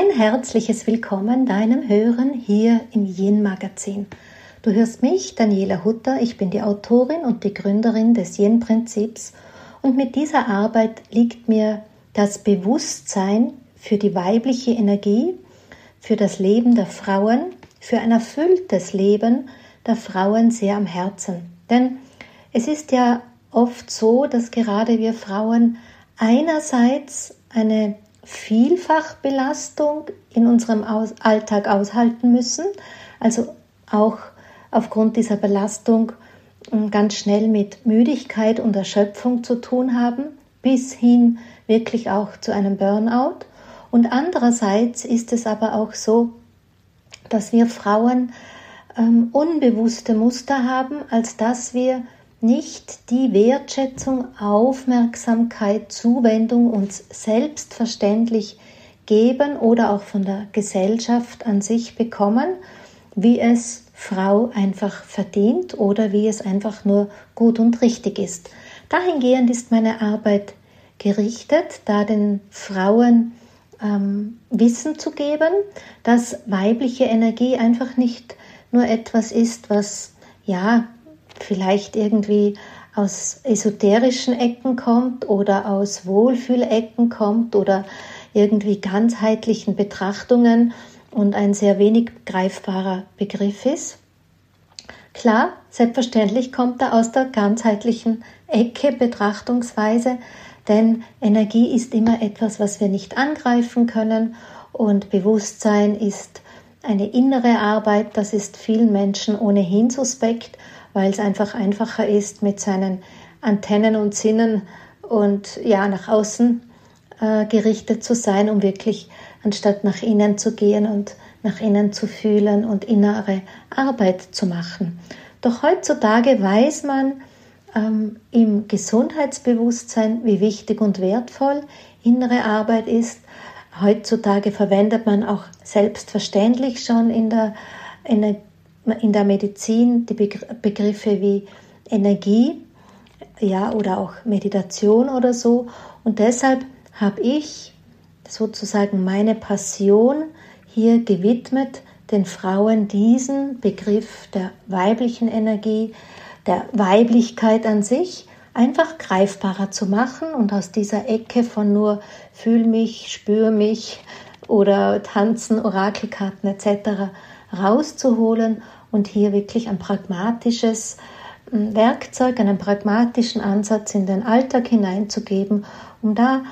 Ein herzliches Willkommen deinem Hören hier im Yin Magazin. Du hörst mich, Daniela Hutter, ich bin die Autorin und die Gründerin des Yin Prinzips und mit dieser Arbeit liegt mir das Bewusstsein für die weibliche Energie, für das Leben der Frauen, für ein erfülltes Leben der Frauen sehr am Herzen. Denn es ist ja oft so, dass gerade wir Frauen einerseits eine Vielfachbelastung in unserem Alltag aushalten müssen, also auch aufgrund dieser Belastung ähm, ganz schnell mit Müdigkeit und Erschöpfung zu tun haben, bis hin wirklich auch zu einem Burnout. Und andererseits ist es aber auch so, dass wir Frauen ähm, unbewusste Muster haben, als dass wir nicht die Wertschätzung, Aufmerksamkeit, Zuwendung uns selbstverständlich geben oder auch von der Gesellschaft an sich bekommen, wie es Frau einfach verdient oder wie es einfach nur gut und richtig ist. Dahingehend ist meine Arbeit gerichtet, da den Frauen ähm, Wissen zu geben, dass weibliche Energie einfach nicht nur etwas ist, was ja vielleicht irgendwie aus esoterischen Ecken kommt oder aus Wohlfühlecken kommt oder irgendwie ganzheitlichen Betrachtungen und ein sehr wenig greifbarer Begriff ist. Klar, selbstverständlich kommt er aus der ganzheitlichen Ecke Betrachtungsweise, denn Energie ist immer etwas, was wir nicht angreifen können und Bewusstsein ist eine innere Arbeit, das ist vielen Menschen ohnehin suspekt weil es einfach einfacher ist, mit seinen Antennen und Sinnen und ja, nach außen äh, gerichtet zu sein, um wirklich anstatt nach innen zu gehen und nach innen zu fühlen und innere Arbeit zu machen. Doch heutzutage weiß man ähm, im Gesundheitsbewusstsein, wie wichtig und wertvoll innere Arbeit ist. Heutzutage verwendet man auch selbstverständlich schon in der Energie in der Medizin die Begriffe wie Energie, ja, oder auch Meditation oder so. Und deshalb habe ich sozusagen meine Passion hier gewidmet, den Frauen diesen Begriff der weiblichen Energie, der Weiblichkeit an sich einfach greifbarer zu machen und aus dieser Ecke von nur fühl mich, spür mich oder tanzen, Orakelkarten etc. rauszuholen und hier wirklich ein pragmatisches hm, Werkzeug, einen pragmatischen Ansatz in den Alltag hineinzugeben, um da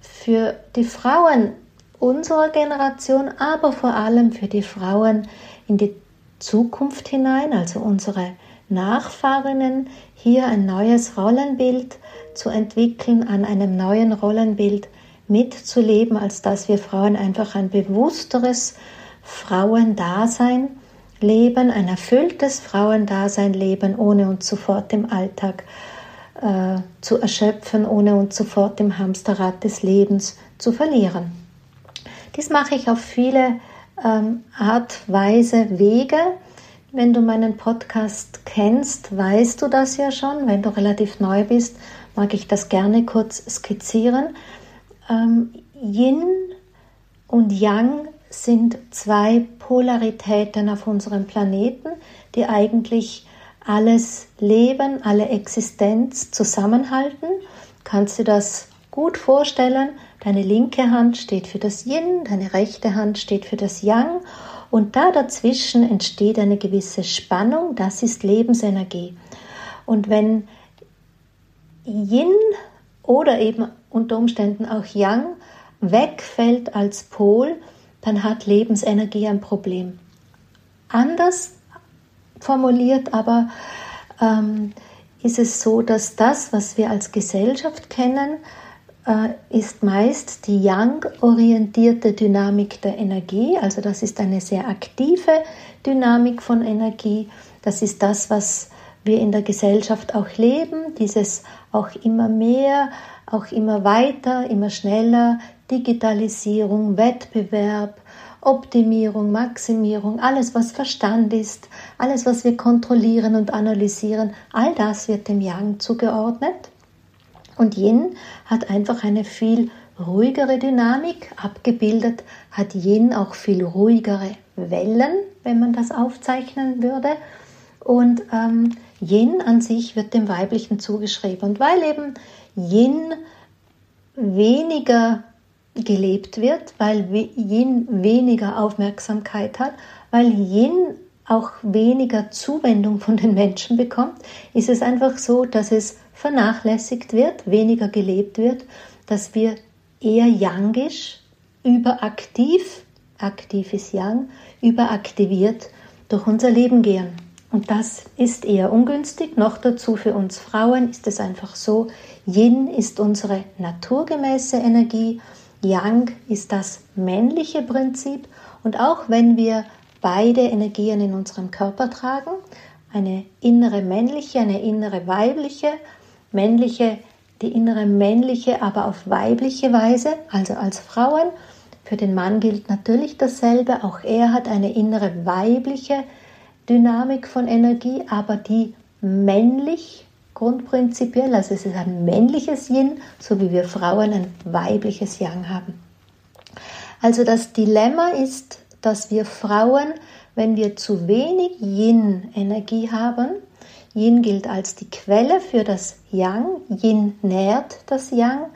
für die Frauen unserer Generation, aber vor allem für die Frauen in die Zukunft hinein, also unsere Nachfahrinnen, hier ein neues Rollenbild zu entwickeln, an einem neuen Rollenbild mitzuleben, als dass wir Frauen einfach ein bewussteres Frauendasein leben, ein erfülltes Frauendasein leben, ohne uns sofort im Alltag äh, zu erschöpfen, ohne uns sofort im Hamsterrad des Lebens zu verlieren. Dies mache ich auf viele ähm, Art, Weise, Wege. Wenn du meinen Podcast kennst, weißt du das ja schon. Wenn du relativ neu bist, mag ich das gerne kurz skizzieren. Ähm, Yin und Yang sind zwei Polaritäten auf unserem Planeten, die eigentlich alles Leben, alle Existenz zusammenhalten. Kannst du das gut vorstellen? Deine linke Hand steht für das Yin, deine rechte Hand steht für das Yang und da dazwischen entsteht eine gewisse Spannung, das ist Lebensenergie. Und wenn Yin oder eben unter Umständen auch Yang wegfällt als Pol, dann hat Lebensenergie ein Problem. Anders formuliert aber ähm, ist es so, dass das, was wir als Gesellschaft kennen, äh, ist meist die Yang-orientierte Dynamik der Energie. Also das ist eine sehr aktive Dynamik von Energie. Das ist das, was wir in der Gesellschaft auch leben, dieses auch immer mehr, auch immer weiter, immer schneller, Digitalisierung, Wettbewerb, Optimierung, Maximierung, alles was Verstand ist, alles was wir kontrollieren und analysieren, all das wird dem Yang zugeordnet. Und Yin hat einfach eine viel ruhigere Dynamik. Abgebildet hat Yin auch viel ruhigere Wellen, wenn man das aufzeichnen würde. Und ähm, Yin an sich wird dem Weiblichen zugeschrieben. Und weil eben Yin weniger gelebt wird, weil Yin weniger Aufmerksamkeit hat, weil Yin auch weniger Zuwendung von den Menschen bekommt, ist es einfach so, dass es vernachlässigt wird, weniger gelebt wird, dass wir eher yangisch, überaktiv, aktiv ist yang, überaktiviert durch unser Leben gehen. Und das ist eher ungünstig. Noch dazu für uns Frauen ist es einfach so, Yin ist unsere naturgemäße Energie, Yang ist das männliche Prinzip. Und auch wenn wir beide Energien in unserem Körper tragen, eine innere männliche, eine innere weibliche, männliche, die innere männliche, aber auf weibliche Weise, also als Frauen. Für den Mann gilt natürlich dasselbe, auch er hat eine innere weibliche Dynamik von Energie, aber die männlich grundprinzipiell, also es ist ein männliches Yin, so wie wir Frauen ein weibliches Yang haben. Also das Dilemma ist, dass wir Frauen, wenn wir zu wenig Yin-Energie haben, Yin gilt als die Quelle für das Yang, Yin nährt das Yang,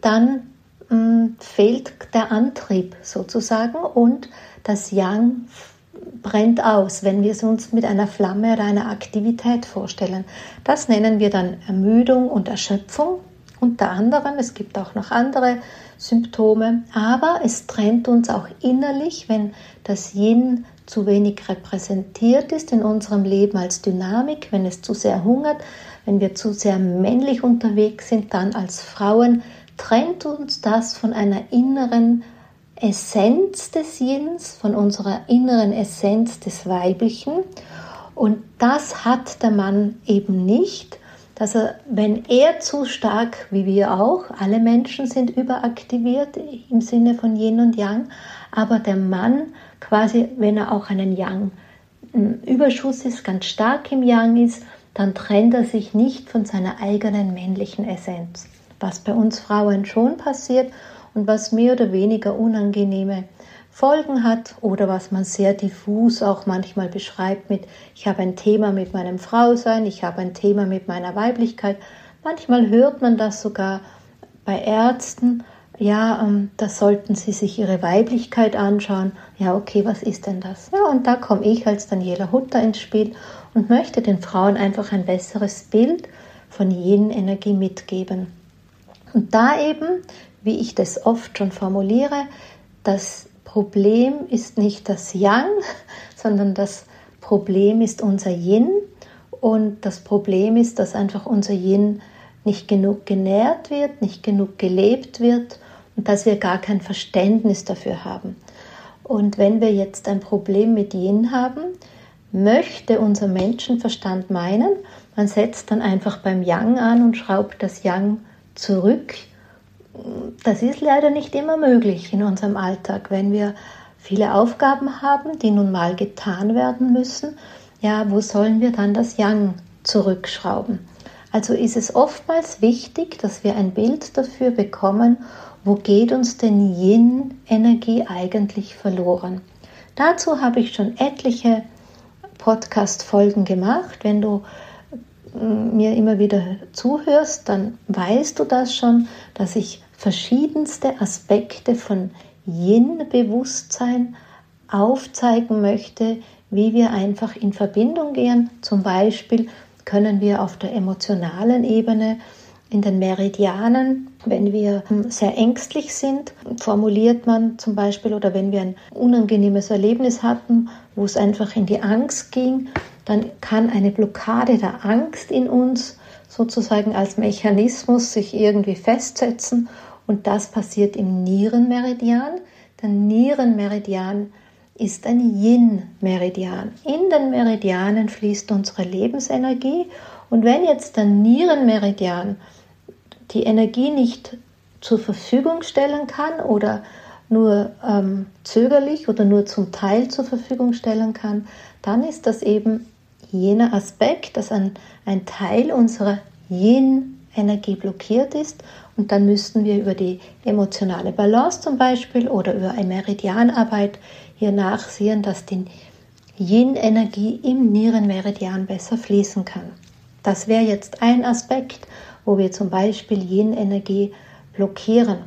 dann mh, mm, fehlt der Antrieb sozusagen und das Yang brennt aus, wenn wir es uns mit einer Flamme oder einer Aktivität vorstellen. Das nennen wir dann Ermüdung und Erschöpfung unter anderem. Es gibt auch noch andere Symptome, aber es trennt uns auch innerlich, wenn das Yin zu wenig repräsentiert ist in unserem Leben als Dynamik, wenn es zu sehr hungert, wenn wir zu sehr männlich unterwegs sind, dann als Frauen trennt uns das von einer inneren Essenz des Yins, von unserer inneren Essenz des Weiblichen. Und das hat der Mann eben nicht, dass er, wenn er zu stark, wie wir auch, alle Menschen sind überaktiviert im Sinne von Yin und Yang, aber der Mann quasi, wenn er auch einen Yang Überschuss ist, ganz stark im Yang ist, dann trennt er sich nicht von seiner eigenen männlichen Essenz. Was bei uns Frauen schon passiert und was mehr oder weniger unangenehme Folgen hat oder was man sehr diffus auch manchmal beschreibt mit, ich habe ein Thema mit meinem Frausein, ich habe ein Thema mit meiner Weiblichkeit. Manchmal hört man das sogar bei Ärzten, ja, ähm, da sollten sie sich ihre Weiblichkeit anschauen. Ja, okay, was ist denn das? Ja, und da komme ich als Daniela Hutter ins Spiel und möchte den Frauen einfach ein besseres Bild von jenen Energie mitgeben. Und da eben wie ich das oft schon formuliere, das Problem ist nicht das Yang, sondern das Problem ist unser Yin. Und das Problem ist, dass einfach unser Yin nicht genug genährt wird, nicht genug gelebt wird und dass wir gar kein Verständnis dafür haben. Und wenn wir jetzt ein Problem mit Yin haben, möchte unser Menschenverstand meinen, man setzt dann einfach beim Yang an und schraubt das Yang zurück das ist leider nicht immer möglich in unserem Alltag, wenn wir viele Aufgaben haben, die nun mal getan werden müssen. Ja, wo sollen wir dann das Yang zurückschrauben? Also ist es oftmals wichtig, dass wir ein Bild dafür bekommen, wo geht uns denn Yin-Energie eigentlich verloren. Dazu habe ich schon etliche Podcast-Folgen gemacht. Wenn du mm, mir immer wieder zuhörst, dann weißt du das schon, dass ich verschiedenste Aspekte von Yin-Bewusstsein aufzeigen möchte, wie wir einfach in Verbindung gehen. Zum Beispiel können wir auf der emotionalen Ebene in den Meridianen, wenn wir sehr ängstlich sind, formuliert man zum Beispiel, oder wenn wir ein unangenehmes Erlebnis hatten, wo es einfach in die Angst ging, dann kann eine Blockade der Angst in uns sozusagen als Mechanismus sich irgendwie festsetzen und das passiert im Nierenmeridian. Der Nierenmeridian ist ein Yin-Meridian. In den Meridianen fließt unsere Lebensenergie. Und wenn jetzt der Nierenmeridian die Energie nicht zur Verfügung stellen kann oder nur ähm, zögerlich oder nur zum Teil zur Verfügung stellen kann, dann ist das eben jener Aspekt, dass ein, ein Teil unserer Yin Energie blockiert ist. Und dann müssten wir über die emotionale Balance zum Beispiel oder über eine Meridianarbeit hier nachsehen, dass die Yin-Energie im Nierenmeridian besser fließen kann. Das wäre jetzt ein Aspekt, wo wir zum Beispiel Yin-Energie blockieren.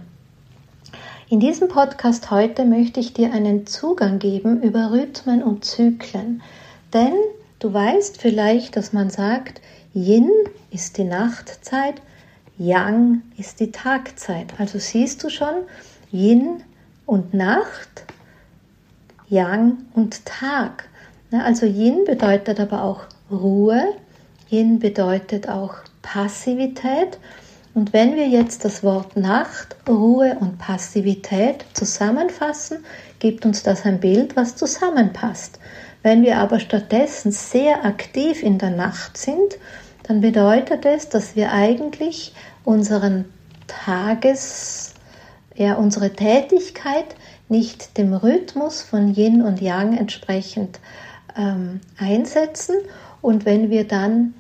In diesem Podcast heute möchte ich dir einen Zugang geben über Rhythmen und Zyklen. Denn du weißt vielleicht, dass man sagt, Yin ist die Nachtzeit, Yang ist die Tagzeit. Also siehst du schon, Yin und Nacht, Yang und Tag. Also Yin bedeutet aber auch Ruhe, Yin bedeutet auch Passivität und wenn wir jetzt das Wort Nacht, Ruhe und Passivität zusammenfassen, gibt uns das ein Bild, was zusammenpasst. Wenn wir aber stattdessen sehr aktiv in der Nacht sind, dann bedeutet es, dass wir eigentlich unseren Tages, ja, unsere Tätigkeit nicht dem Rhythmus von Yin und Yang entsprechend ähm, einsetzen. Und wenn wir dann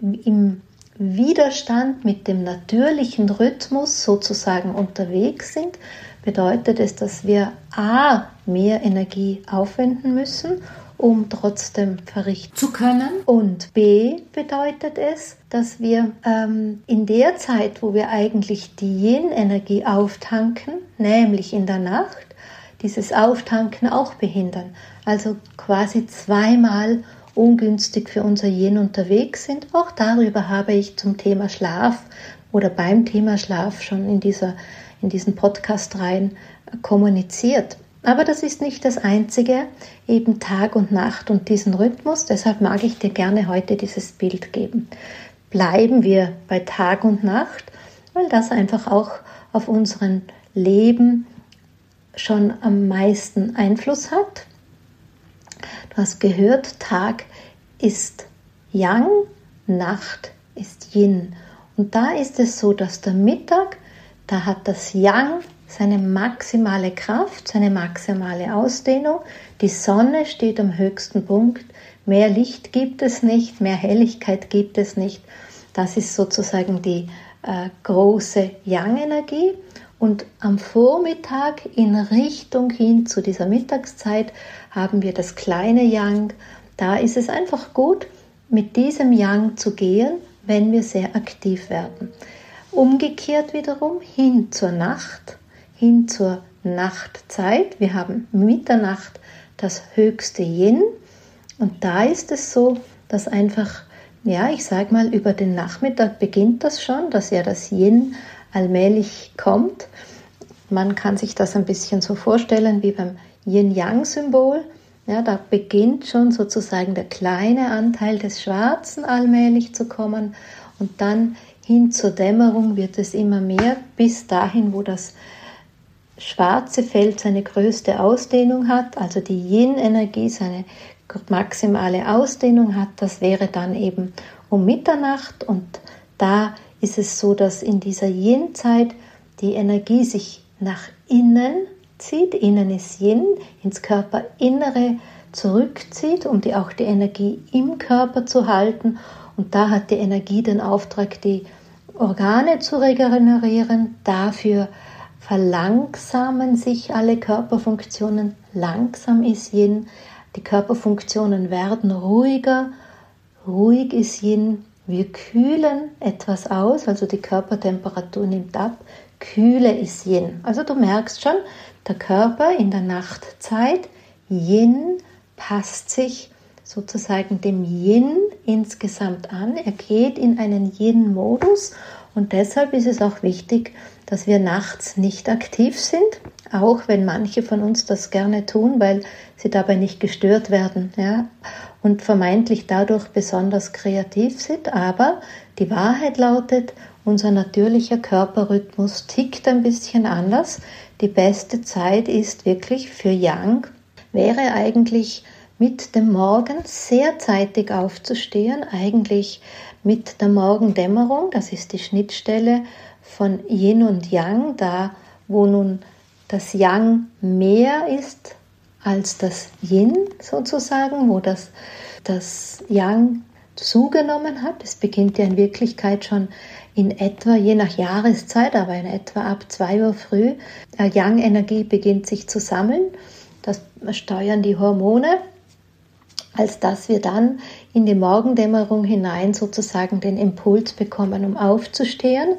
im Widerstand mit dem natürlichen Rhythmus sozusagen unterwegs sind, bedeutet es, dass wir a mehr Energie aufwenden müssen, um trotzdem verrichten zu können. Und b bedeutet es, dass wir ähm, in der Zeit, wo wir eigentlich die Yin-Energie auftanken, nämlich in der Nacht, dieses Auftanken auch behindern. Also quasi zweimal ungünstig für unser Yin unterwegs sind. Auch darüber habe ich zum Thema Schlaf oder beim Thema Schlaf schon in, dieser, in diesen Podcast rein kommuniziert. Aber das ist nicht das Einzige, eben Tag und Nacht und diesen Rhythmus. Deshalb mag ich dir gerne heute dieses Bild geben. Bleiben wir bei Tag und Nacht, weil das einfach auch auf unseren Leben schon am meisten Einfluss hat. Du hast gehört, Tag ist Yang, Nacht ist Yin. Und da ist es so, dass der Mittag, da hat das Yang seine maximale Kraft, seine maximale Ausdehnung. Die Sonne steht am höchsten Punkt. Mehr Licht gibt es nicht, mehr Helligkeit gibt es nicht. Das ist sozusagen die äh, große Yang-Energie. Und am Vormittag in Richtung hin zu dieser Mittagszeit haben wir das kleine Yang. Da ist es einfach gut, mit diesem Yang zu gehen, wenn wir sehr aktiv werden. Umgekehrt wiederum hin zur Nacht, hin zur Nachtzeit. Wir haben Mitternacht das höchste Yin und da ist es so, dass einfach, ja, ich sage mal, über den Nachmittag beginnt das schon, dass ja das Yin allmählich kommt. Man kann sich das ein bisschen so vorstellen wie beim Yin-Yang-Symbol. Ja, da beginnt schon sozusagen der kleine Anteil des Schwarzen allmählich zu kommen und dann hin zur Dämmerung wird es immer mehr bis dahin, wo das schwarze Feld seine größte Ausdehnung hat, also die Yin-Energie seine maximale Ausdehnung hat. Das wäre dann eben um Mitternacht und da ist es so, dass in dieser Yin-Zeit die Energie sich nach innen zieht, innen ist Yin, ins Körperinnere zurückzieht, um die, auch die Energie im Körper zu halten. Und da hat die Energie den Auftrag, die Organe zu regenerieren. Dafür verlangsamen sich alle Körperfunktionen. Langsam ist Yin. Die Körperfunktionen werden ruhiger. Ruhig ist Yin. Wir kühlen etwas aus, also die Körpertemperatur nimmt ab. Kühle ist Yin. Also du merkst schon, der Körper in der Nachtzeit, Yin passt sich sozusagen dem Yin insgesamt an. Er geht in einen Yin-Modus und deshalb ist es auch wichtig, dass wir nachts nicht aktiv sind, auch wenn manche von uns das gerne tun, weil sie dabei nicht gestört werden ja, und vermeintlich dadurch besonders kreativ sind. Aber die Wahrheit lautet, unser natürlicher Körperrhythmus tickt ein bisschen anders. Die beste Zeit ist wirklich für Yang, wäre eigentlich mit dem Morgen sehr zeitig aufzustehen, eigentlich mit der Morgendämmerung, das ist die Schnittstelle von Yin und Yang, da wo nun das Yang mehr ist als das Yin sozusagen, wo das, das Yang zugenommen hat. Es beginnt ja in Wirklichkeit schon in etwa, je nach Jahreszeit, aber in etwa ab 2 Uhr früh. Yang-Energie beginnt sich zu sammeln. Das steuern die Hormone, als dass wir dann in die Morgendämmerung hinein sozusagen den Impuls bekommen, um aufzustehen.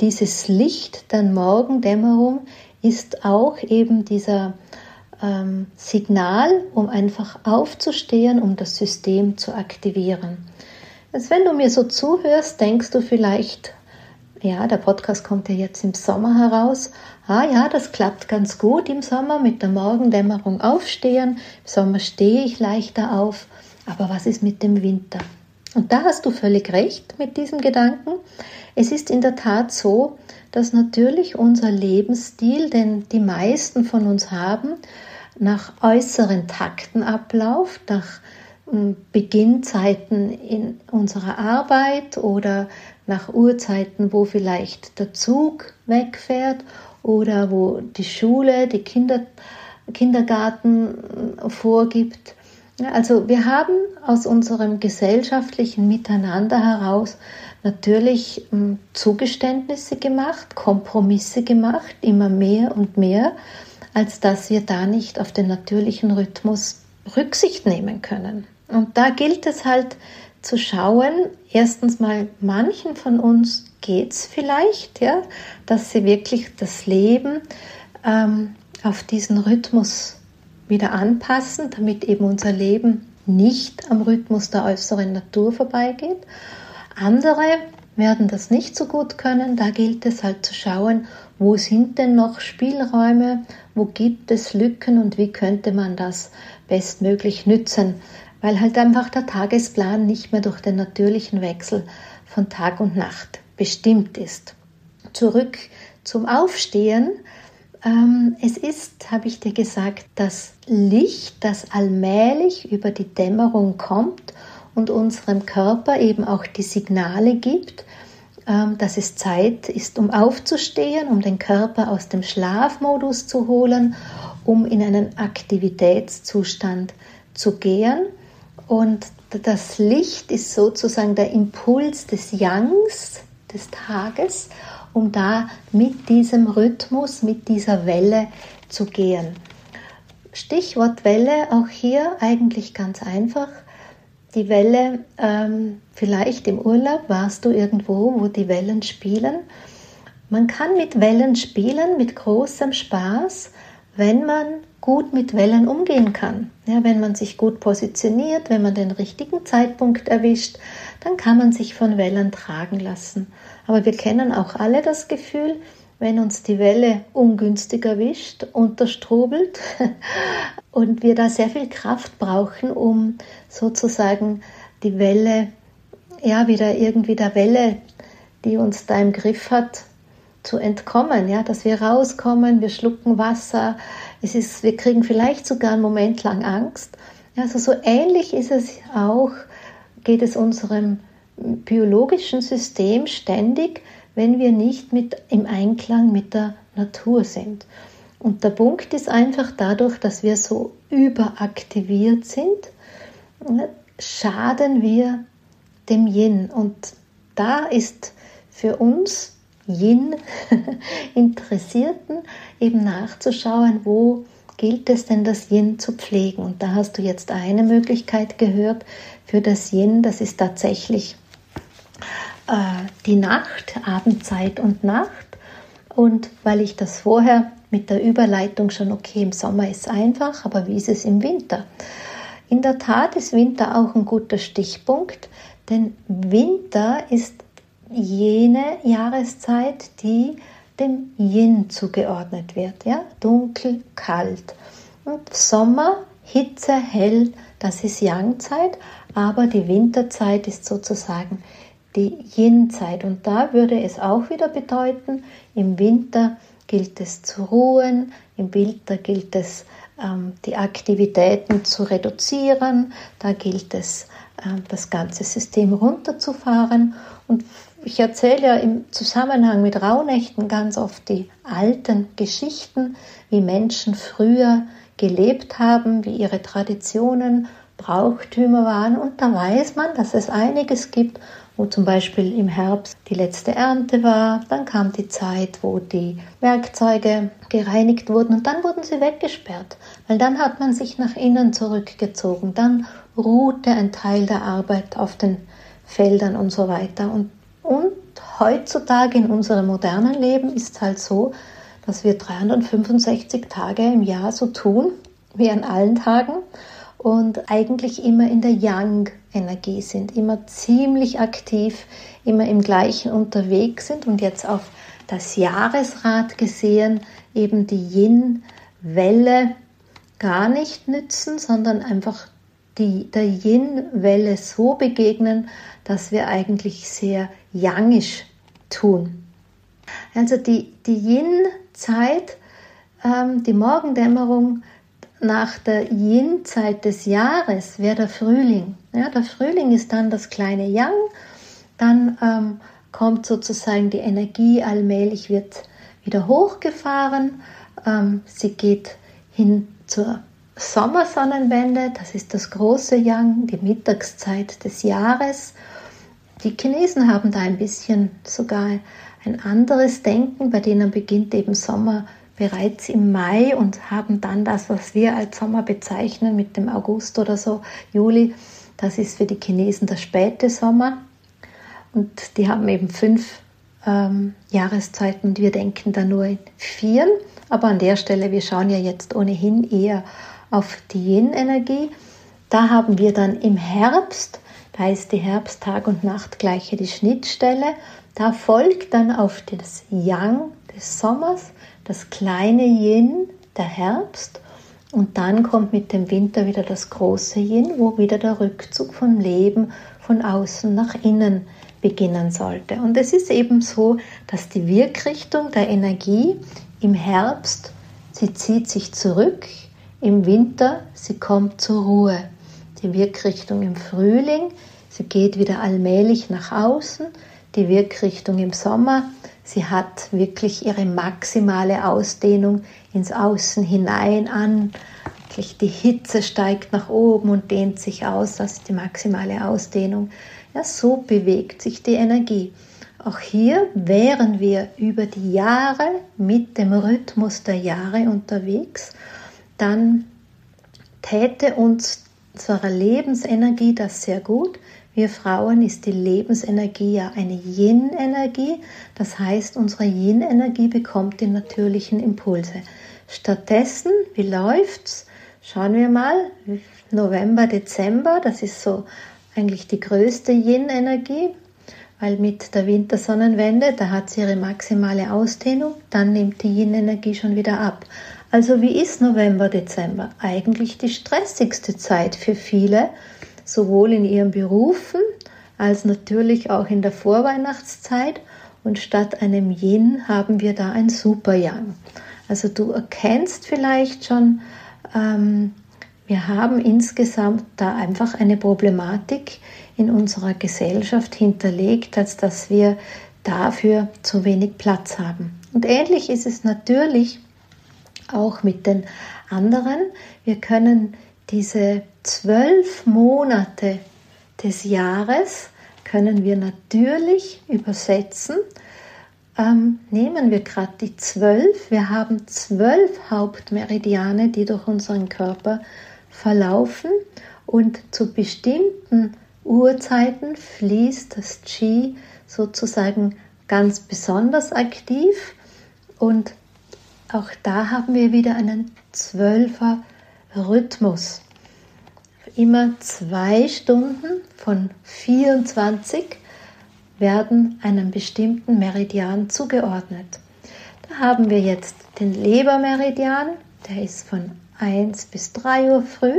Dieses Licht der Morgendämmerung ist auch eben dieser ähm, Signal, um einfach aufzustehen, um das System zu aktivieren. Also wenn du mir so zuhörst, denkst du vielleicht, ja, der Podcast kommt ja jetzt im Sommer heraus. Ah ja, das klappt ganz gut im Sommer mit der Morgendämmerung aufstehen. Im Sommer stehe ich leichter auf. Aber was ist mit dem Winter? Und da hast du völlig recht mit diesem Gedanken. Es ist in der Tat so, dass natürlich unser Lebensstil, den die meisten von uns haben, nach äußeren Takten abläuft, nach Beginnzeiten in unserer Arbeit oder nach Uhrzeiten, wo vielleicht der Zug wegfährt oder wo die Schule, die Kinder, Kindergarten vorgibt. Also wir haben aus unserem gesellschaftlichen Miteinander heraus natürlich Zugeständnisse gemacht, Kompromisse gemacht, immer mehr und mehr, als dass wir da nicht auf den natürlichen Rhythmus Rücksicht nehmen können. Und da gilt es halt zu schauen, erstens mal, manchen von uns geht es vielleicht, ja, dass sie wirklich das Leben ähm, auf diesen Rhythmus wieder anpassen, damit eben unser Leben nicht am Rhythmus der äußeren Natur vorbeigeht. Andere werden das nicht so gut können. Da gilt es halt zu schauen, wo sind denn noch Spielräume, wo gibt es Lücken und wie könnte man das bestmöglich nützen weil halt einfach der Tagesplan nicht mehr durch den natürlichen Wechsel von Tag und Nacht bestimmt ist. Zurück zum Aufstehen. Ähm, es ist, habe ich dir gesagt, das Licht, das allmählich über die Dämmerung kommt und unserem Körper eben auch die Signale gibt, ähm, dass es Zeit ist, um aufzustehen, um den Körper aus dem Schlafmodus zu holen, um in einen Aktivitätszustand zu gehen. Und das Licht ist sozusagen der Impuls des Yangs des Tages, um da mit diesem Rhythmus, mit dieser Welle zu gehen. Stichwort Welle, auch hier eigentlich ganz einfach. Die Welle, ähm, vielleicht im Urlaub warst du irgendwo, wo die Wellen spielen. Man kann mit Wellen spielen, mit großem Spaß, wenn man gut mit Wellen umgehen kann. Ja, wenn man sich gut positioniert, wenn man den richtigen Zeitpunkt erwischt, dann kann man sich von Wellen tragen lassen. Aber wir kennen auch alle das Gefühl, wenn uns die Welle ungünstig erwischt, unterstrubelt und wir da sehr viel Kraft brauchen, um sozusagen die Welle, ja, wieder irgendwie der Welle, die uns da im Griff hat, zu entkommen, ja, dass wir rauskommen, wir schlucken Wasser, es ist, wir kriegen vielleicht sogar einen Moment lang Angst. Also so ähnlich ist es auch, geht es unserem biologischen System ständig, wenn wir nicht mit, im Einklang mit der Natur sind. Und der Punkt ist einfach dadurch, dass wir so überaktiviert sind, schaden wir dem Yin. Und da ist für uns Yin-Interessierten eben nachzuschauen, wo gilt es denn, das Yin zu pflegen. Und da hast du jetzt eine Möglichkeit gehört für das Yin, das ist tatsächlich äh, die Nacht, Abendzeit und Nacht. Und weil ich das vorher mit der Überleitung schon, okay, im Sommer ist es einfach, aber wie ist es im Winter? In der Tat ist Winter auch ein guter Stichpunkt, denn Winter ist jene Jahreszeit, die dem Yin zugeordnet wird. Ja? Dunkel, kalt. Und Sommer, Hitze, hell, das ist Yang-Zeit, aber die Winterzeit ist sozusagen die Yin-Zeit. Und da würde es auch wieder bedeuten, im Winter gilt es zu ruhen, im Winter gilt es, ähm, die Aktivitäten zu reduzieren, da gilt es, äh, das ganze System runterzufahren. Und ich erzähle ja im Zusammenhang mit Rauhnächten ganz oft die alten Geschichten, wie Menschen früher gelebt haben, wie ihre Traditionen Brauchtümer waren. Und da weiß man, dass es einiges gibt, wo zum Beispiel im Herbst die letzte Ernte war. Dann kam die Zeit, wo die Werkzeuge gereinigt wurden und dann wurden sie weggesperrt, weil dann hat man sich nach innen zurückgezogen. Dann ruhte ein Teil der Arbeit auf den Feldern und so weiter. Und, und heutzutage in unserem modernen Leben ist es halt so, dass wir 365 Tage im Jahr so tun wie an allen Tagen und eigentlich immer in der Yang-Energie sind, immer ziemlich aktiv, immer im gleichen unterwegs sind und jetzt auf das Jahresrad gesehen eben die Yin-Welle gar nicht nützen, sondern einfach die, der Yin-Welle so begegnen, dass wir eigentlich sehr yangisch tun. Also die, die Yin-Zeit, ähm, die Morgendämmerung, nach der Yin-Zeit des Jahres wäre der Frühling. Ja, der Frühling ist dann das kleine Yang, dann ähm, kommt sozusagen die Energie allmählich wird wieder hochgefahren. Ähm, sie geht hin zur Sommersonnenwende, das ist das große Yang, die Mittagszeit des Jahres. Die Chinesen haben da ein bisschen sogar ein anderes Denken, bei denen beginnt eben Sommer bereits im Mai und haben dann das, was wir als Sommer bezeichnen, mit dem August oder so, Juli. Das ist für die Chinesen der späte Sommer. Und die haben eben fünf ähm, Jahreszeiten und wir denken da nur in vier. Aber an der Stelle, wir schauen ja jetzt ohnehin eher auf die Yin-Energie. Da haben wir dann im Herbst, da ist die Herbst-Tag- und Nachtgleiche die Schnittstelle. Da folgt dann auf das Yang des Sommers das kleine Yin, der Herbst, und dann kommt mit dem Winter wieder das große Yin, wo wieder der Rückzug vom Leben von außen nach innen beginnen sollte. Und es ist eben so, dass die Wirkrichtung der Energie im Herbst, sie zieht sich zurück, im Winter, sie kommt zur Ruhe. Die Wirkrichtung im Frühling, sie geht wieder allmählich nach außen, die Wirkrichtung im Sommer, Sie hat wirklich ihre maximale Ausdehnung ins Außen hinein an. Wirklich die Hitze steigt nach oben und dehnt sich aus. Das ist die maximale Ausdehnung. Ja, so bewegt sich die Energie. Auch hier wären wir über die Jahre mit dem Rhythmus der Jahre unterwegs, dann täte uns unserer Lebensenergie das sehr gut, wir Frauen ist die Lebensenergie ja eine Yin-Energie. Das heißt, unsere Yin-Energie bekommt die natürlichen Impulse. Stattdessen, wie läuft's? Schauen wir mal. November, Dezember, das ist so eigentlich die größte Yin-Energie, weil mit der Wintersonnenwende, da hat sie ihre maximale Ausdehnung, dann nimmt die Yin-Energie schon wieder ab. Also wie ist November, Dezember? Eigentlich die stressigste Zeit für viele, sowohl in ihren Berufen als natürlich auch in der Vorweihnachtszeit. Und statt einem Yin haben wir da ein Super Yang. Also du erkennst vielleicht schon, ähm, wir haben insgesamt da einfach eine Problematik in unserer Gesellschaft hinterlegt, als dass wir dafür zu wenig Platz haben. Und ähnlich ist es natürlich auch mit den anderen. Wir können diese zwölf Monate des Jahres können wir natürlich übersetzen. Ähm, nehmen wir gerade die zwölf. Wir haben zwölf Hauptmeridiane, die durch unseren Körper verlaufen und zu bestimmten Uhrzeiten fließt das Qi sozusagen ganz besonders aktiv und auch da haben wir wieder einen Zwölfer Rhythmus. Immer zwei Stunden von 24 werden einem bestimmten Meridian zugeordnet. Da haben wir jetzt den Lebermeridian, der ist von 1 bis 3 Uhr früh.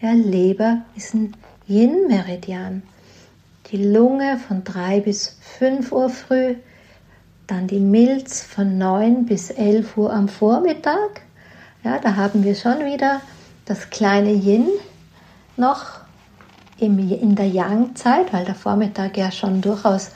Ja, Leber ist ein Yin-Meridian. Die Lunge von 3 bis 5 Uhr früh. Dann die Milz von 9 bis 11 Uhr am Vormittag. Ja, da haben wir schon wieder das kleine Yin noch in der Yang-Zeit, weil der Vormittag ja schon durchaus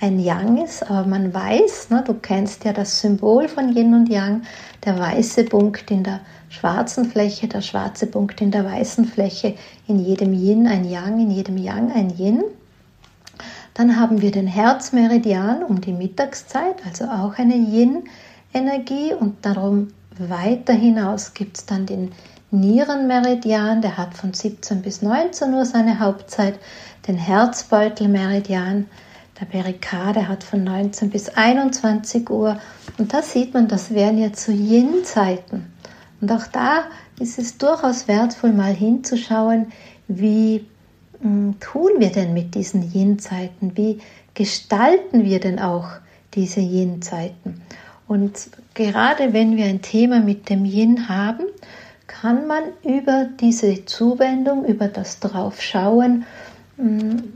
ein Yang ist, aber man weiß, ne, du kennst ja das Symbol von Yin und Yang, der weiße Punkt in der schwarzen Fläche, der schwarze Punkt in der weißen Fläche, in jedem Yin ein Yang, in jedem Yang ein Yin. Dann haben wir den Herzmeridian um die Mittagszeit, also auch eine Yin-Energie. Und darum weiter hinaus gibt es dann den Nierenmeridian, der hat von 17 bis 19 Uhr seine Hauptzeit, den Herzbeutelmeridian, der Perikade hat von 19 bis 21 Uhr. Und da sieht man, das wären jetzt so Yin-Zeiten. Und auch da ist es durchaus wertvoll, mal hinzuschauen, wie tun wir denn mit diesen Yin-Zeiten? Wie gestalten wir denn auch diese Yin-Zeiten? Und gerade wenn wir ein Thema mit dem Yin haben, kann man über diese Zuwendung, über das Draufschauen, hm,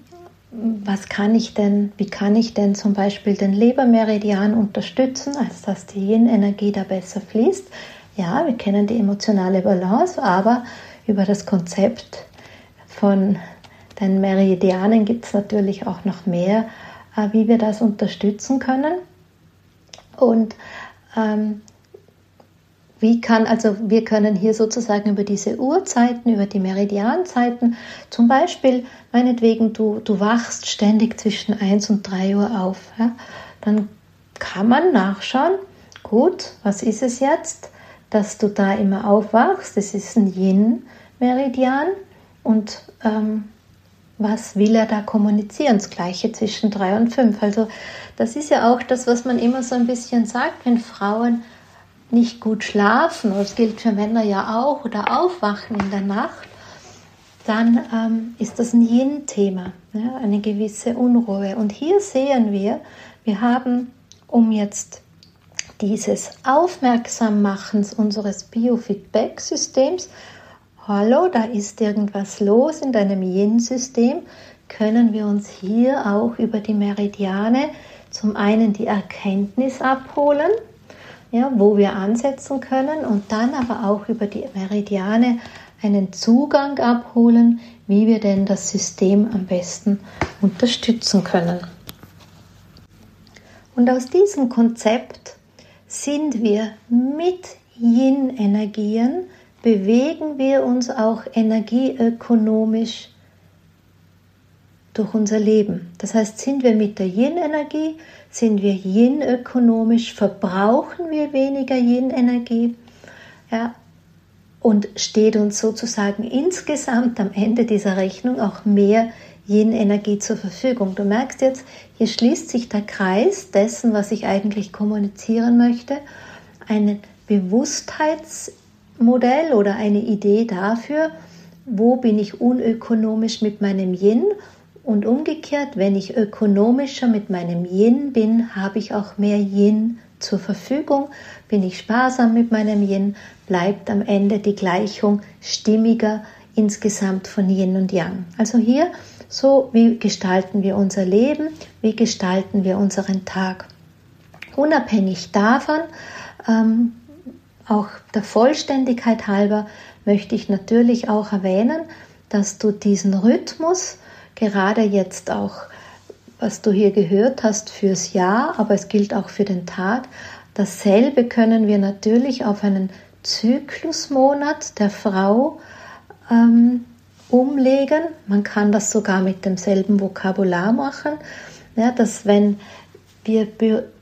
was kann ich denn, wie kann ich denn zum Beispiel den Lebermeridian unterstützen, als dass die Yin-Energie da besser fließt? Ja, wir kennen die emotionale Balance, aber über das Konzept von den Meridianen gibt es natürlich auch noch mehr, äh, wie wir das unterstützen können. Und ähm, wie kann, also wir können hier sozusagen über diese Uhrzeiten, über die Meridianzeiten, zum Beispiel, meinetwegen, du, du wachst ständig zwischen 1 und 3 Uhr auf, ja, dann kann man nachschauen, gut, was ist es jetzt, dass du da immer aufwachst? Das ist ein Yin-Meridian und ähm, was will er da kommunizieren? Das gleiche zwischen 3 und 5. Also das ist ja auch das, was man immer so ein bisschen sagt, wenn Frauen nicht gut schlafen, das gilt für Männer ja auch, oder aufwachen in der Nacht, dann ähm, ist das ein Yin-Thema, ja, eine gewisse Unruhe. Und hier sehen wir, wir haben, um jetzt dieses Aufmerksammachens unseres Biofeedback-Systems, hallo, da ist irgendwas los in deinem Yin-System, können wir uns hier auch über die Meridiane zum einen die Erkenntnis abholen, ja, wo wir ansetzen können und dann aber auch über die Meridiane einen Zugang abholen, wie wir denn das System am besten unterstützen können. Und aus diesem Konzept sind wir mit Yin-Energien, bewegen wir uns auch energieökonomisch durch unser Leben. Das heißt, sind wir mit der Yin-Energie, sind wir Yin-ökonomisch, verbrauchen wir weniger Yin-Energie ja, und steht uns sozusagen insgesamt am Ende dieser Rechnung auch mehr Yin-Energie zur Verfügung. Du merkst jetzt, hier schließt sich der Kreis dessen, was ich eigentlich kommunizieren möchte. Ein Bewusstheitsmodell oder eine Idee dafür, wo bin ich unökonomisch mit meinem Yin und umgekehrt, wenn ich ökonomischer mit meinem Yin bin, habe ich auch mehr Yin zur Verfügung. Bin ich sparsam mit meinem Yin, bleibt am Ende die Gleichung stimmiger insgesamt von Yin und Yang. Also hier, so wie gestalten wir unser Leben, wie gestalten wir unseren Tag. Unabhängig davon, ähm, auch der Vollständigkeit halber, möchte ich natürlich auch erwähnen, dass du diesen Rhythmus, gerade jetzt auch, was du hier gehört hast, fürs Jahr, aber es gilt auch für den Tag. Dasselbe können wir natürlich auf einen Zyklusmonat der Frau ähm, umlegen. Man kann das sogar mit demselben Vokabular machen, ja, dass wenn wir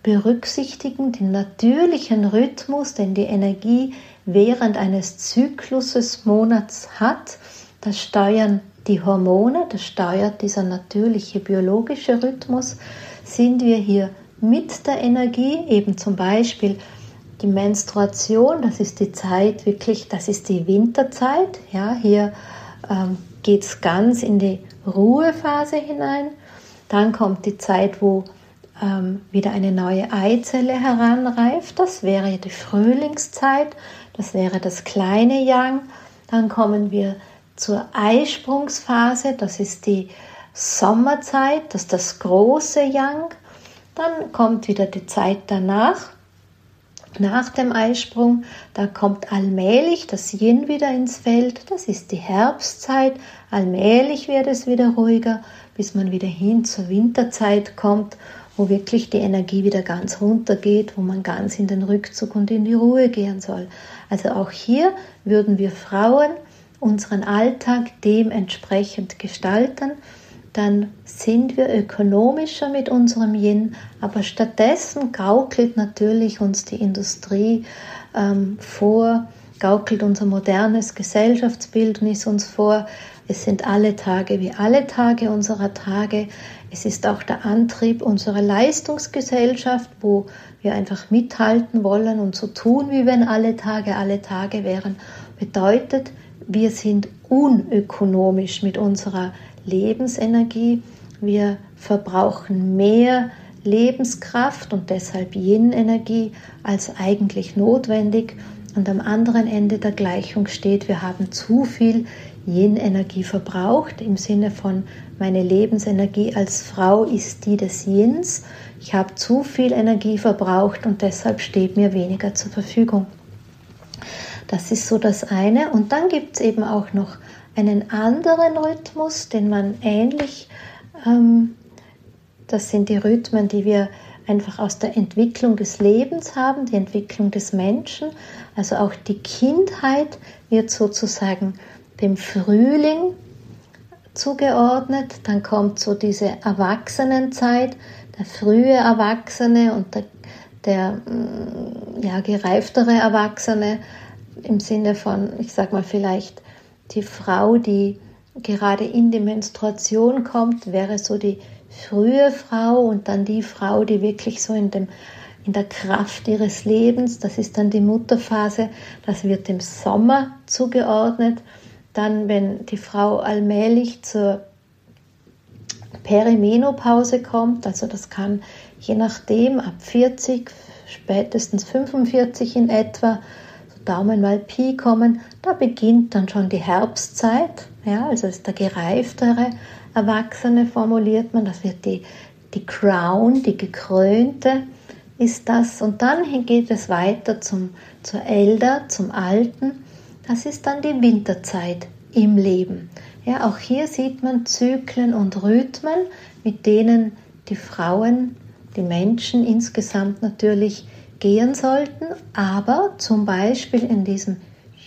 berücksichtigen den natürlichen Rhythmus, den die Energie während eines Zykluses Monats hat, das steuern die Hormone, das steuert dieser natürliche biologische Rhythmus, sind wir hier mit der Energie, eben zum Beispiel die Menstruation, das ist die Zeit wirklich, das ist die Winterzeit, ja, hier ähm, geht es ganz in die Ruhephase hinein, dann kommt die Zeit, wo ähm, wieder eine neue Eizelle heranreift, das wäre die Frühlingszeit, das wäre das kleine Yang, dann kommen wir zur Eisprungsphase, das ist die Sommerzeit, das ist das große Yang. Dann kommt wieder die Zeit danach, nach dem Eisprung, da kommt allmählich das Yin wieder ins Feld, das ist die Herbstzeit, allmählich wird es wieder ruhiger, bis man wieder hin zur Winterzeit kommt, wo wirklich die Energie wieder ganz runter geht, wo man ganz in den Rückzug und in die Ruhe gehen soll. Also auch hier würden wir Frauen unseren Alltag dementsprechend gestalten, dann sind wir ökonomischer mit unserem Yin, aber stattdessen gaukelt natürlich uns die Industrie ähm, vor, gaukelt unser modernes Gesellschaftsbildnis uns vor, es sind alle Tage wie alle Tage unserer Tage. Es ist auch der Antrieb unserer Leistungsgesellschaft, wo wir einfach mithalten wollen und so tun, wie wenn alle Tage alle Tage wären. Bedeutet, wir sind unökonomisch mit unserer Lebensenergie. Wir verbrauchen mehr Lebenskraft und deshalb Yin-Energie als eigentlich notwendig. Und am anderen Ende der Gleichung steht, wir haben zu viel Yin-Energie verbraucht, im Sinne von meine Lebensenergie als Frau ist die des Yins. Ich habe zu viel Energie verbraucht und deshalb steht mir weniger zur Verfügung. Das ist so das eine. Und dann gibt es eben auch noch einen anderen Rhythmus, den man ähnlich, ähm, das sind die Rhythmen, die wir einfach aus der Entwicklung des Lebens haben, die Entwicklung des Menschen. Also auch die Kindheit wird sozusagen dem Frühling zugeordnet. Dann kommt so diese Erwachsenenzeit, der frühe Erwachsene und der, der mm, ja, gereiftere Erwachsene im Sinne von, ich sag mal vielleicht die Frau, die gerade in die Menstruation kommt, wäre so die frühe Frau und dann die Frau, die wirklich so in dem in der Kraft ihres Lebens, das ist dann die Mutterphase, das wird dem Sommer zugeordnet dann, wenn die Frau allmählich zur Perimenopause kommt, also das kann je nachdem ab 40, spätestens 45 in etwa, so Daumen mal Pi kommen, da beginnt dann schon die Herbstzeit, ja, also ist der gereiftere Erwachsene formuliert man, das wird die, die Crown, die gekrönte ist das. Und dann geht es weiter zum, zur Elder, zum Alten das ist dann die Winterzeit im Leben. Ja, auch hier sieht man Zyklen und Rhythmen, mit denen die Frauen, die Menschen insgesamt natürlich gehen sollten, aber zum Beispiel in diesem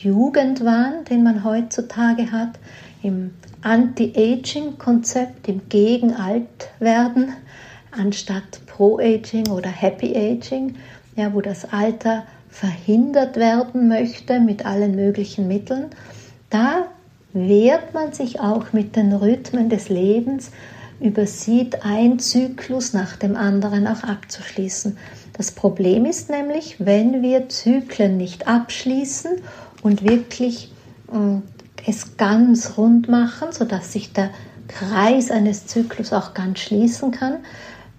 Jugendwahn, den man heutzutage hat, im Anti-Aging-Konzept, im Gegen-Alt-Werden, anstatt Pro-Aging oder Happy Aging, ja, wo das Alter verhindert werden möchte mit allen möglichen Mitteln, da wehrt man sich auch mit den Rhythmen des Lebens, übersieht ein Zyklus nach dem anderen auch abzuschließen. Das Problem ist nämlich, wenn wir Zyklen nicht abschließen und wirklich äh, es ganz rund machen, sodass sich der Kreis eines Zyklus auch ganz schließen kann,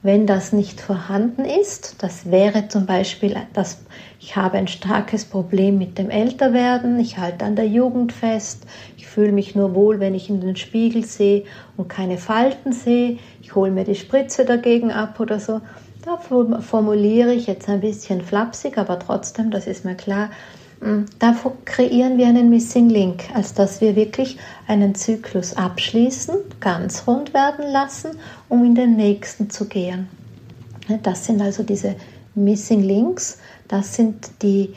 wenn das nicht vorhanden ist, das wäre zum Beispiel, dass ich habe ein starkes Problem mit dem Älterwerden, ich halte an der Jugend fest, ich fühle mich nur wohl, wenn ich in den Spiegel sehe und keine Falten sehe, ich hole mir die Spritze dagegen ab oder so. Da formuliere ich jetzt ein bisschen flapsig, aber trotzdem, das ist mir klar, hm, da kreieren wir einen Missing Link, als dass wir wirklich einen Zyklus abschließen, ganz rund werden lassen, um in den nächsten zu gehen. Das sind also diese Missing Links, das sind die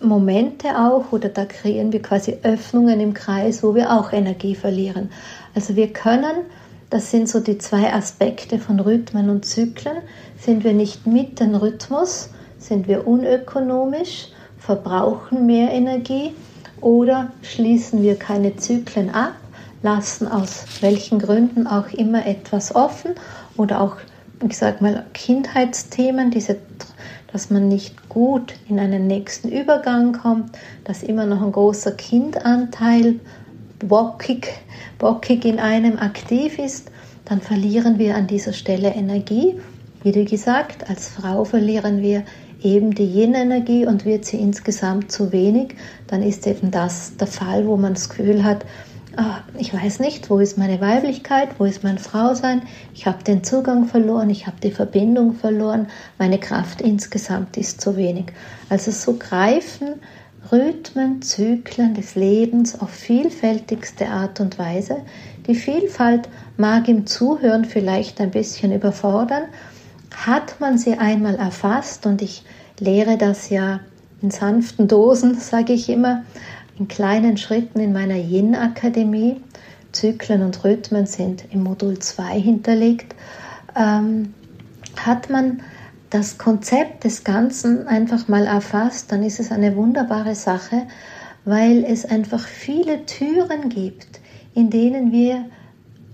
Momente auch, oder da kreieren wir quasi Öffnungen im Kreis, wo wir auch Energie verlieren. Also wir können, das sind so die zwei Aspekte von Rhythmen und Zyklen, sind wir nicht mit dem Rhythmus, sind wir unökonomisch, verbrauchen mehr Energie oder schließen wir keine Zyklen ab, lassen aus welchen Gründen auch immer etwas offen oder auch, ich sage mal, Kindheitsthemen, diese, dass man nicht gut in einen nächsten Übergang kommt, dass immer noch ein großer Kindanteil bockig, bockig in einem aktiv ist, dann verlieren wir an dieser Stelle Energie. Wie gesagt, als Frau verlieren wir eben die Yin-Energie und wird sie insgesamt zu wenig, dann ist eben das der Fall, wo man das Gefühl hat, ich weiß nicht, wo ist meine Weiblichkeit, wo ist mein Frausein, ich habe den Zugang verloren, ich habe die Verbindung verloren, meine Kraft insgesamt ist zu wenig. Also so greifen Rhythmen, Zyklen des Lebens auf vielfältigste Art und Weise, Die Vielfalt mag im Zuhören vielleicht ein bisschen überfordern. Hat man sie einmal erfasst, und ich lehre das ja in sanften Dosen, sage ich immer, in kleinen Schritten in meiner Yin-Akademie. Zyklen und Rhythmen sind im Modul 2 hinterlegt. Ähm, hat man das Konzept des Ganzen einfach mal erfasst, dann ist es eine wunderbare Sache, weil es einfach viele Türen gibt, in denen wir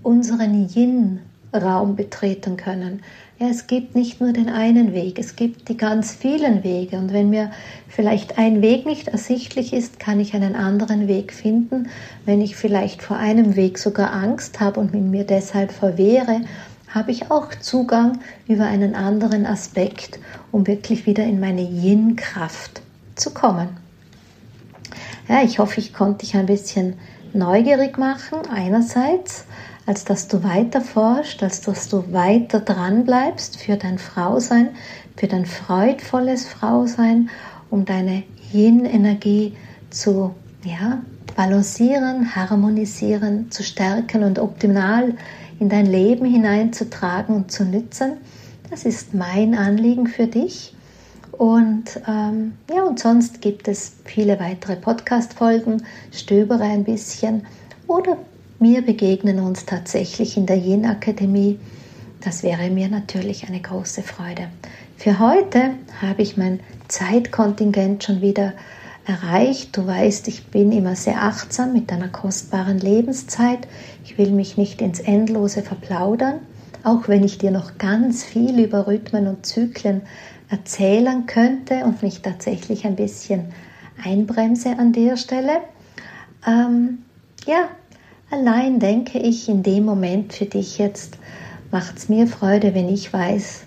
unseren Yin-Raum betreten können. Ja, es gibt nicht nur den einen Weg, es gibt die ganz vielen Wege. Und wenn mir vielleicht ein Weg nicht ersichtlich ist, kann ich einen anderen Weg finden. Wenn ich vielleicht vor einem Weg sogar Angst habe und mir deshalb verwehre, habe ich auch Zugang über einen anderen Aspekt, um wirklich wieder in meine Yin-Kraft zu kommen. Ja, ich hoffe, ich konnte dich ein bisschen neugierig machen, einerseits, als dass du weiter forschst, als dass du weiter dran bleibst für dein Frausein, für dein freudvolles Frausein, um deine Yin-Energie zu ja, balancieren, harmonisieren, zu stärken und optimal in dein Leben hineinzutragen und zu nützen. Das ist mein Anliegen für dich. Und ähm, ja, und sonst gibt es viele weitere Podcast-Folgen, stöbere ein bisschen oder wir begegnen uns tatsächlich in der Yin-Akademie. Das wäre mir natürlich eine große Freude. Für heute habe ich mein Zeitkontingent schon wieder erreicht. Du weißt, ich bin immer sehr achtsam mit einer kostbaren Lebenszeit. Ich will mich nicht ins Endlose verplaudern, auch wenn ich dir noch ganz viel über Rhythmen und Zyklen erzählen könnte und mich tatsächlich ein bisschen einbremse an der Stelle. Ähm, ja, allein denke ich in dem Moment für dich jetzt, macht es mir Freude, wenn ich weiß,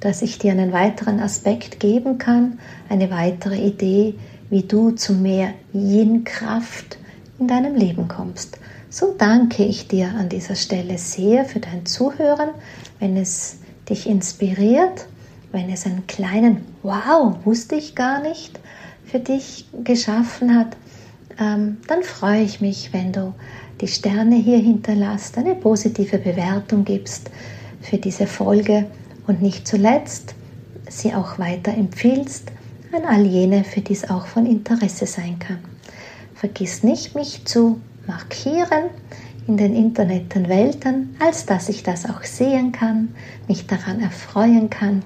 dass ich dir einen weiteren Aspekt geben kann, eine weitere Idee, wie du zu mehr Yin-Kraft in deinem Leben kommst. So danke ich dir an dieser Stelle sehr für dein Zuhören, wenn es dich inspiriert wenn es einen kleinen Wow, wusste ich gar nicht, für dich geschaffen hat, ähm, dann freue ich mich, wenn du die Sterne hier hinterlässt, eine positive Bewertung gibst für diese Folge und nicht zuletzt sie auch weiter empfiehlst an all jene, für die es auch von Interesse sein kann. Vergiss nicht, mich zu markieren in den Interneten Welten, als dass ich das auch sehen kann, mich daran erfreuen kann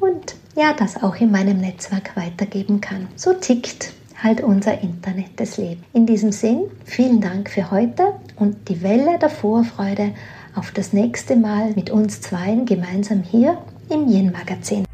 und ja, das auch in meinem Netzwerk weitergeben kann. So tickt halt unser Internet des Lebens. In diesem Sinn, vielen Dank für heute und die Welle der Vorfreude auf das nächste Mal mit uns zweien gemeinsam hier im Yin Magazin.